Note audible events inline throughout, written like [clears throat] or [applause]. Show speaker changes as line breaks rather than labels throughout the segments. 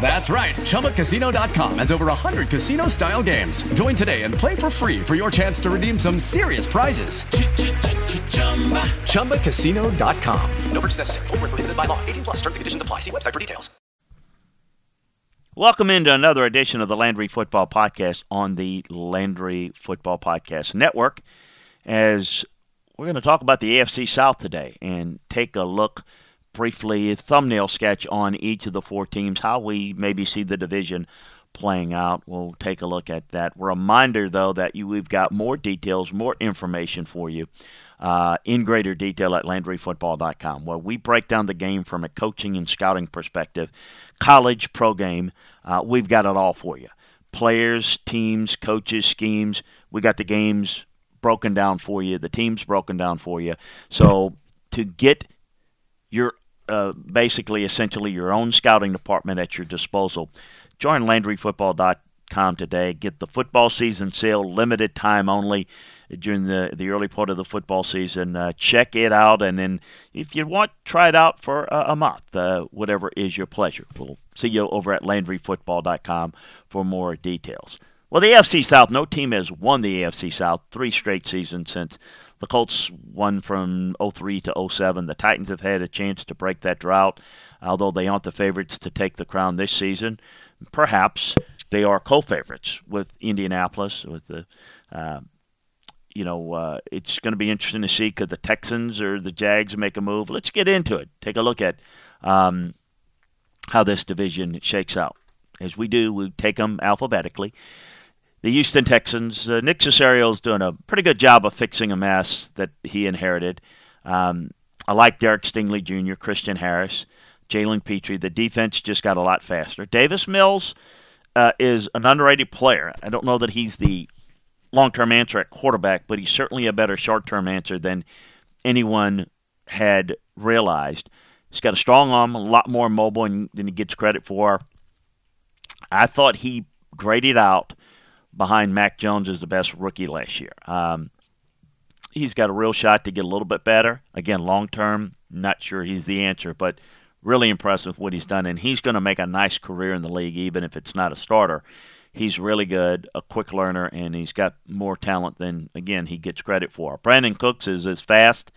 That's right. ChumbaCasino.com has over 100 casino style games. Join today and play for free for your chance to redeem some serious prizes. ChumbaCasino.com. No purchase necessary. Full prohibited by law. 18 plus terms and conditions apply. See website for details.
Welcome into another edition of the Landry Football Podcast on the Landry Football Podcast Network. As we're going to talk about the AFC South today and take a look briefly, a thumbnail sketch on each of the four teams, how we maybe see the division playing out. We'll take a look at that. Reminder, though, that you, we've got more details, more information for you uh, in greater detail at LandryFootball.com, where we break down the game from a coaching and scouting perspective, college, pro game. Uh, we've got it all for you. Players, teams, coaches, schemes. We got the games broken down for you, the teams broken down for you. So to get your uh, basically, essentially, your own scouting department at your disposal, join LandryFootball.com today. Get the football season sale, limited time only during the, the early part of the football season. Uh, check it out, and then if you want, try it out for a, month, uh, whatever is your pleasure. We'll see you over at LandryFootball.com for more details. Well, the AFC South, no team has won the AFC South three straight seasons since the Colts won from 03 to 07. The Titans have had a chance to break that drought, although they aren't the favorites to take the crown this season. Perhaps they are co-favorites with Indianapolis, with the uh, you know, uh, it's going to be interesting to see could the Texans or the Jags make a move. Let's get into it. Take a look at um, how this division shakes out. As we do, we take them alphabetically. The Houston Texans, uh, Nick Caserio is doing a pretty good job of fixing a mess that he inherited. Um, I like Derek Stingley Jr., Christian Harris, Jalen Pitre. The defense just got a lot faster. Davis Mills uh, is an underrated player. I don't know that he's the long term answer at quarterback, but he's certainly a better short term answer than anyone had realized. He's got a strong arm, a lot more mobile than he gets credit for. I thought he graded out behind Mac Jones as the best rookie last year. Um, he's got a real shot to get a little bit better. Again, long term, not sure he's the answer, but really impressed with what he's done, and he's going to make a nice career in the league, even if it's not a starter he's really good, a quick learner, and he's got more talent than again he gets credit for. Brandin Cooks is as fast,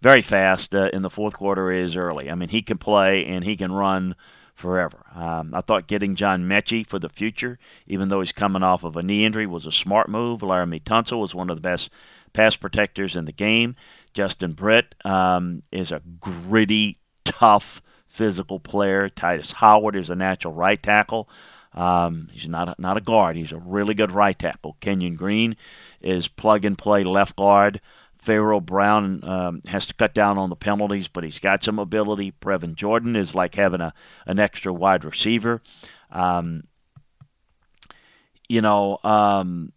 very fast uh, in the fourth quarter is early. I mean, he can play and he can run forever. Um, I thought getting John Metchie for the future, even though he's coming off of a knee injury, was a smart move. Laremy Tunsil was one of the best pass protectors in the game. Justin Britt um, is a gritty, tough, physical player. Tytus Howard is a natural right tackle. Um, he's not a, not a guard. He's a really good right tackle. Kenyon Green is plug and play left guard. Pharaoh Brown um, has to cut down on the penalties, but he's got some ability. Brevin Jordan is like having a an extra wide receiver. Um, you know, um,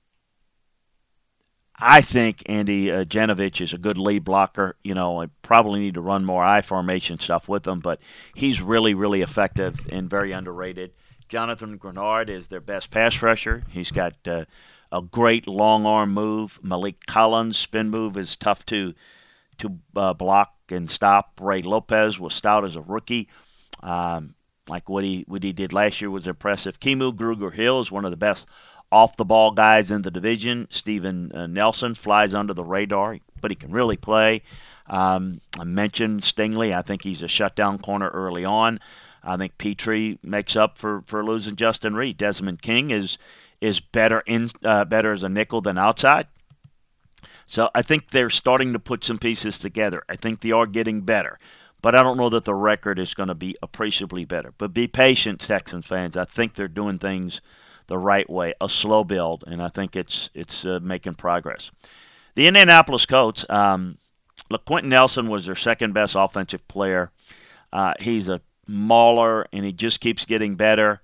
I think Andy uh, Janovich is a good lead blocker. You know, I probably need to run more I formation stuff with him, but he's really, really effective and very underrated. Jonathan Greenard is their best pass rusher. He's got uh, a great long arm move. Maliek Collins' spin move is tough to to uh, block and stop. Ray Lopez was stout as a rookie. Um, like what he what he did last year was impressive. Kamu Grugier-Hill is one of the best off the ball guys in the division. Steven uh, Nelson flies under the radar, but he can really play. Um, I mentioned Stingley. I think he's a shutdown corner early on. I think Pitre makes up for, for losing Justin Reid. Desmond King is is better in uh, better as a nickel than outside. So I think they're starting to put some pieces together. I think they are getting better. but I don't know that the record is going to be appreciably better. But be patient, Texans fans. I think they're doing things the right way, a slow build, and I think it's it's uh, making progress. The Indianapolis Colts, um, look, Quenton Nelson was their second best offensive player. Uh, he's a mauler, and he just keeps getting better.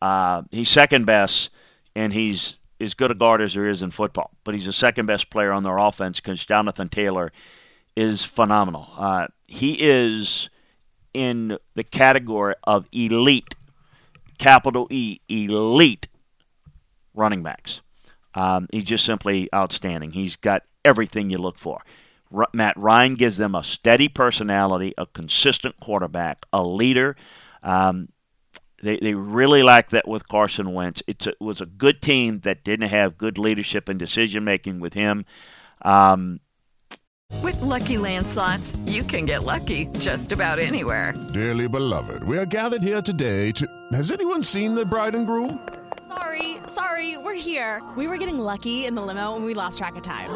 Uh, he's second best, and he's as good a guard as there is in football. But he's the second best player on their offense because Jonathan Taylor is phenomenal. Uh, he is in the category of elite, capital E, elite running backs. Um, he's just simply outstanding. He's got everything you look for. R- Matt Ryan gives them a steady personality, a consistent quarterback, a leader. Um, they, they really like that with Carson Wentz. It's a, it was a good team that didn't have good leadership and decision making with him. Um,
with lucky landslots, you can get lucky just about anywhere.
Dearly beloved, we are gathered here today to. Has anyone seen the bride and groom?
Sorry, sorry, we're here. We were getting lucky in the limo and we lost track of time.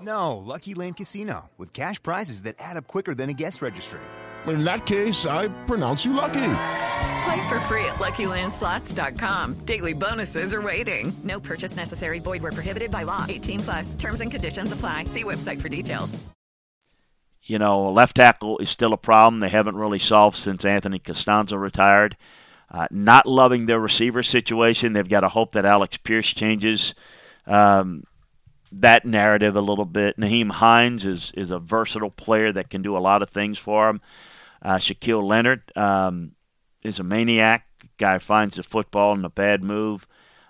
No, Lucky Land Casino, with cash prizes that add up quicker than a guest registry.
In that case, I pronounce you lucky.
Play for free at LuckyLandSlots.com. Daily bonuses are waiting. No purchase necessary. Void where prohibited by law. 18 plus. Terms and conditions apply. See website for details.
You know, left tackle is still a problem. They haven't really solved since Anthony Castonzo retired. Uh, not loving their receiver situation. They've got to hope that Alex Pierce changes um, that narrative a little bit. Nyheim Hines is is a versatile player that can do a lot of things for him. Uh, Shaquille Leonard um, is a maniac. Guy finds the football in a bad move,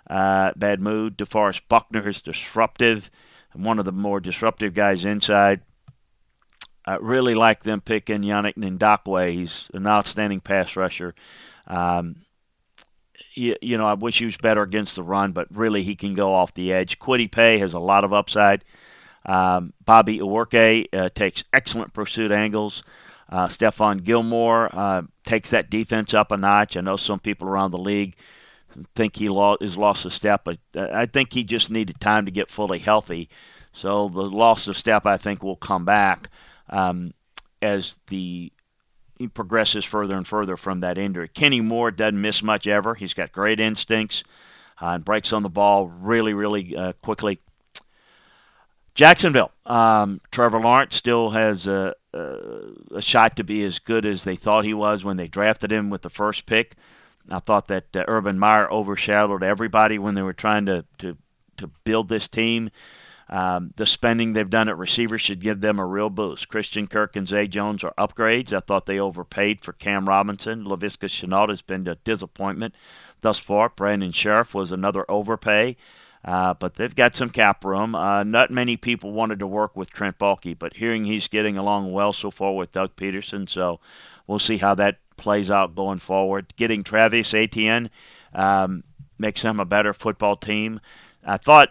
uh, bad mood. DeForest Buckner is disruptive, one of the more disruptive guys inside. I really like them picking Yannick Ngakoue. He's an outstanding pass rusher. Um, you, you, know, I wish he was better against the run, but really he can go off the edge. Kwity Paye has a lot of upside. Um, Bobby Okereke uh, takes excellent pursuit angles. Uh, Stephon Gilmore uh, takes that defense up a notch. I know some people around the league think he lo- has lost a step, but uh, I think he just needed time to get fully healthy. So the loss of step, I think, will come back um, as the he progresses further and further from that injury. Kenny Moore doesn't miss much ever. He's got great instincts uh, and breaks on the ball really, really uh, quickly. Jacksonville, um, Trevor Lawrence still has a, a, a, shot to be as good as they thought he was when they drafted him with the first pick. I thought that uh, Urban Meyer overshadowed everybody when they were trying to, to, to build this team. Um, the spending they've done at receiver should give them a real boost. Christian Kirk and Zay Jones are upgrades. I thought they overpaid for Cam Robinson. Laviska Shenault has been a disappointment thus far. Brandon Scherff was another overpay. Uh, but they've got some cap room. Uh, not many people wanted to work with Trent Baalke, but hearing he's getting along well so far with Doug Pederson, so we'll see how that plays out going forward. Getting Travis Etienne um, makes them a better football team. I thought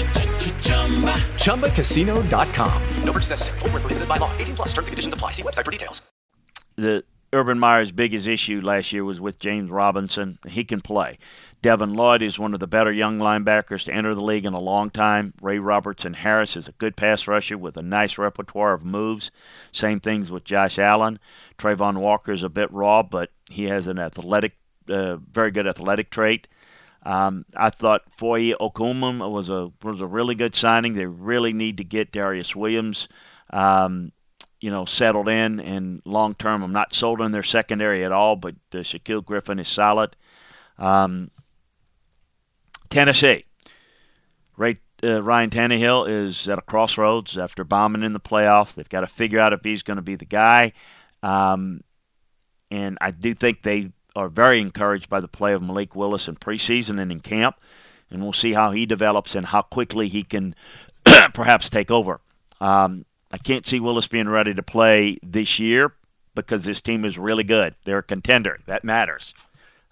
ChumbaCasino.com.
No purchase necessary. Full prohibited by law. 18 plus terms and conditions apply. See website for details.
The Urban Meyer's biggest issue last year was with James Robinson. He can play. Devin Lloyd is one of the better young linebackers to enter the league in a long time. Ray Robertson Harris is a good pass rusher with a nice repertoire of moves. Same things with Josh Allen. Travon Walker is a bit raw, but he has an athletic, uh, very good athletic trait. Um, I thought Foye Oluokun was a was a really good signing. They really need to get Darious Williams, um, you know, settled in and long term. I'm not sold on their secondary at all, but uh, Shaquill Griffin is solid. Um, Tennessee. Right, uh, Ryan Tannehill is at a crossroads after bombing in the playoffs. They've got to figure out if he's going to be the guy. Um, and I do think they are very encouraged by the play of Malik Willis in preseason and in camp. And we'll see how he develops and how quickly he can [clears throat] perhaps take over. Um, I can't see Willis being ready to play this year because this team is really good. They're a contender. That matters.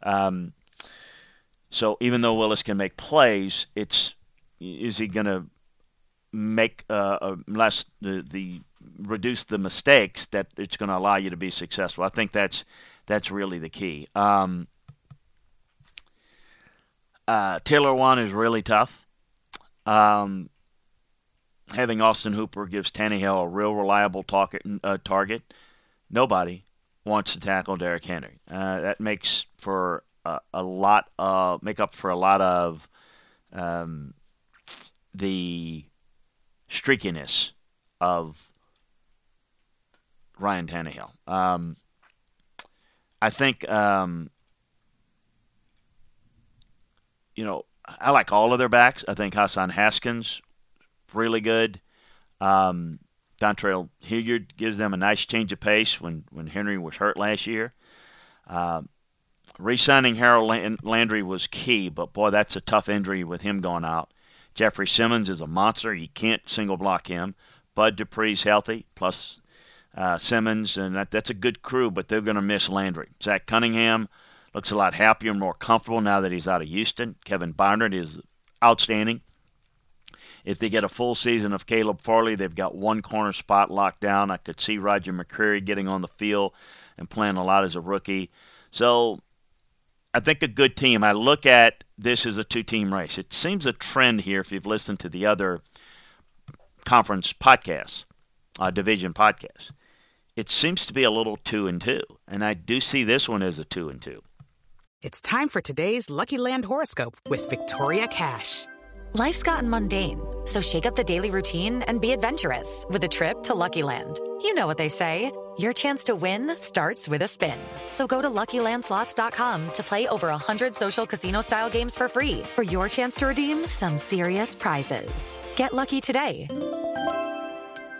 Um, so even though Willis can make plays, it's is he going to make uh, less the, the reduce the mistakes that it's going to allow you to be successful. I think that's that's really the key. Um, uh, Taylor Lewan is really tough. Um, having Austin Hooper gives Tannehill a real reliable target. Uh, target. Nobody wants to tackle Derrick Henry. Uh, that makes for a, a lot of make up for a lot of um, the streakiness of Ryan Tannehill. Um, I think um, you know I like all of their backs. I think Hassan Haskins really good. Um, Dontrell Hilliard gives them a nice change of pace when, when Henry was hurt last year. Uh, re-signing Harold Landry was key, but boy, that's a tough injury with him going out. Jeffrey Simmons is a monster. You can't single block him. Bud Dupree's healthy, plus uh, Simmons, and that, that's a good crew, but they're going to miss Landry. Zach Cunningham looks a lot happier and more comfortable now that he's out of Houston. Kevin Byard is outstanding. If they get a full season of Caleb Farley, they've got one corner spot locked down. I could see Roger McCreary getting on the field and playing a lot as a rookie. So I think a good team. I look at this as a two team race. It seems a trend here if you've listened to the other conference podcasts, uh, division podcasts. It seems to be a little two and two, and I do see this one as a two and two.
It's time for today's Lucky Land horoscope with Victoria Cash.
Life's gotten mundane, so shake up the daily routine and be adventurous with a trip to Lucky Land. You know what they say. Your chance to win starts with a spin. So go to LuckyLandSlots.com to play over 100 social casino-style games for free for your chance to redeem some serious prizes. Get lucky today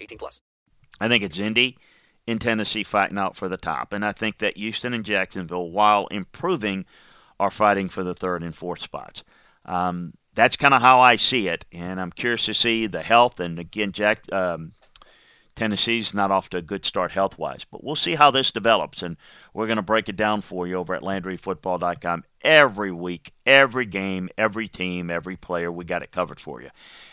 18 plus.
I think it's Indy in Tennessee fighting out for the top. And I think that Houston and Jacksonville, while improving, are fighting for the third and fourth spots. Um, that's kind of how I see it. And I'm curious to see the health. And again, Jack, um, Tennessee's not off to a good start health wise, but we'll see how this develops, and we're going to break it down for you over at LandryFootball.com every week, every game, every team, every player. We got it covered for you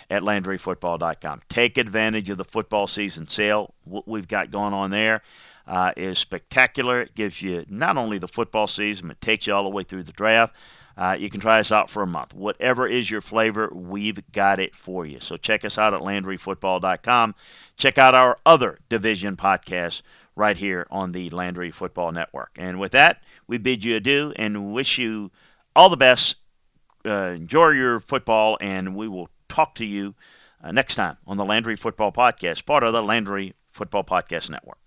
at LandryFootball.com. Take advantage of the football season sale. What we've got going on there uh, is spectacular. It gives you not only the football season, it takes you all the way through the draft. Uh, you can try us out for a month. Whatever is your flavor, we've got it for you. So check us out at LandryFootball.com. Check out our other division podcasts right here on the Landry Football Network. And with that, we bid you adieu and wish you all the best. Uh, enjoy your football, and we will talk to you uh, next time on the Landry Football Podcast, part of the Landry Football Podcast Network.